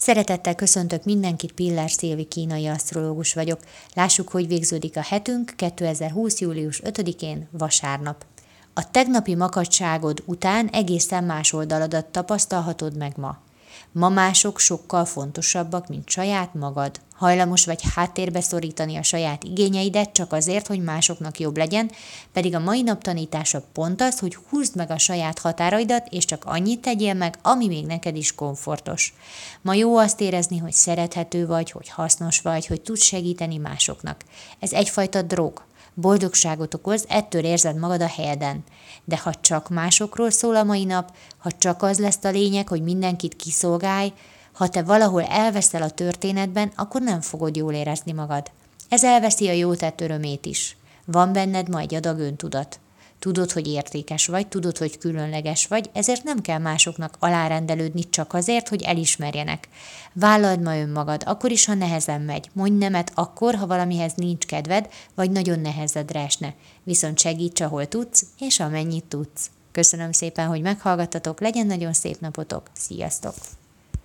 Szeretettel köszöntök mindenkit, Pillár Szilvi kínai asztrológus vagyok. Lássuk, hogy végződik a hetünk 2020. július 5-én, vasárnap. A tegnapi makacságod után egészen más oldaladat tapasztalhatod meg ma. Ma mások sokkal fontosabbak, mint saját magad. Hajlamos vagy háttérbe szorítani a saját igényeidet csak azért, hogy másoknak jobb legyen, pedig a mai nap tanítása pont az, hogy húzd meg a saját határaidat, és csak annyit tegyél meg, ami még neked is komfortos. Ma jó azt érezni, hogy szerethető vagy, hogy hasznos vagy, hogy tudsz segíteni másoknak. Ez egyfajta drog boldogságot okoz, ettől érzed magad a helyeden. De ha csak másokról szól a mai nap, ha csak az lesz a lényeg, hogy mindenkit kiszolgálj, ha te valahol elveszel a történetben, akkor nem fogod jól érezni magad. Ez elveszi a jó tett örömét is. Van benned ma egy adag öntudat. Tudod, hogy értékes vagy, tudod, hogy különleges vagy, ezért nem kell másoknak alárendelődni csak azért, hogy elismerjenek. Vállald ma önmagad, akkor is, ha nehezen megy. Mondj nemet akkor, ha valamihez nincs kedved, vagy nagyon nehezedre esne. Viszont segíts, ahol tudsz, és amennyit tudsz. Köszönöm szépen, hogy meghallgattatok, legyen nagyon szép napotok, sziasztok!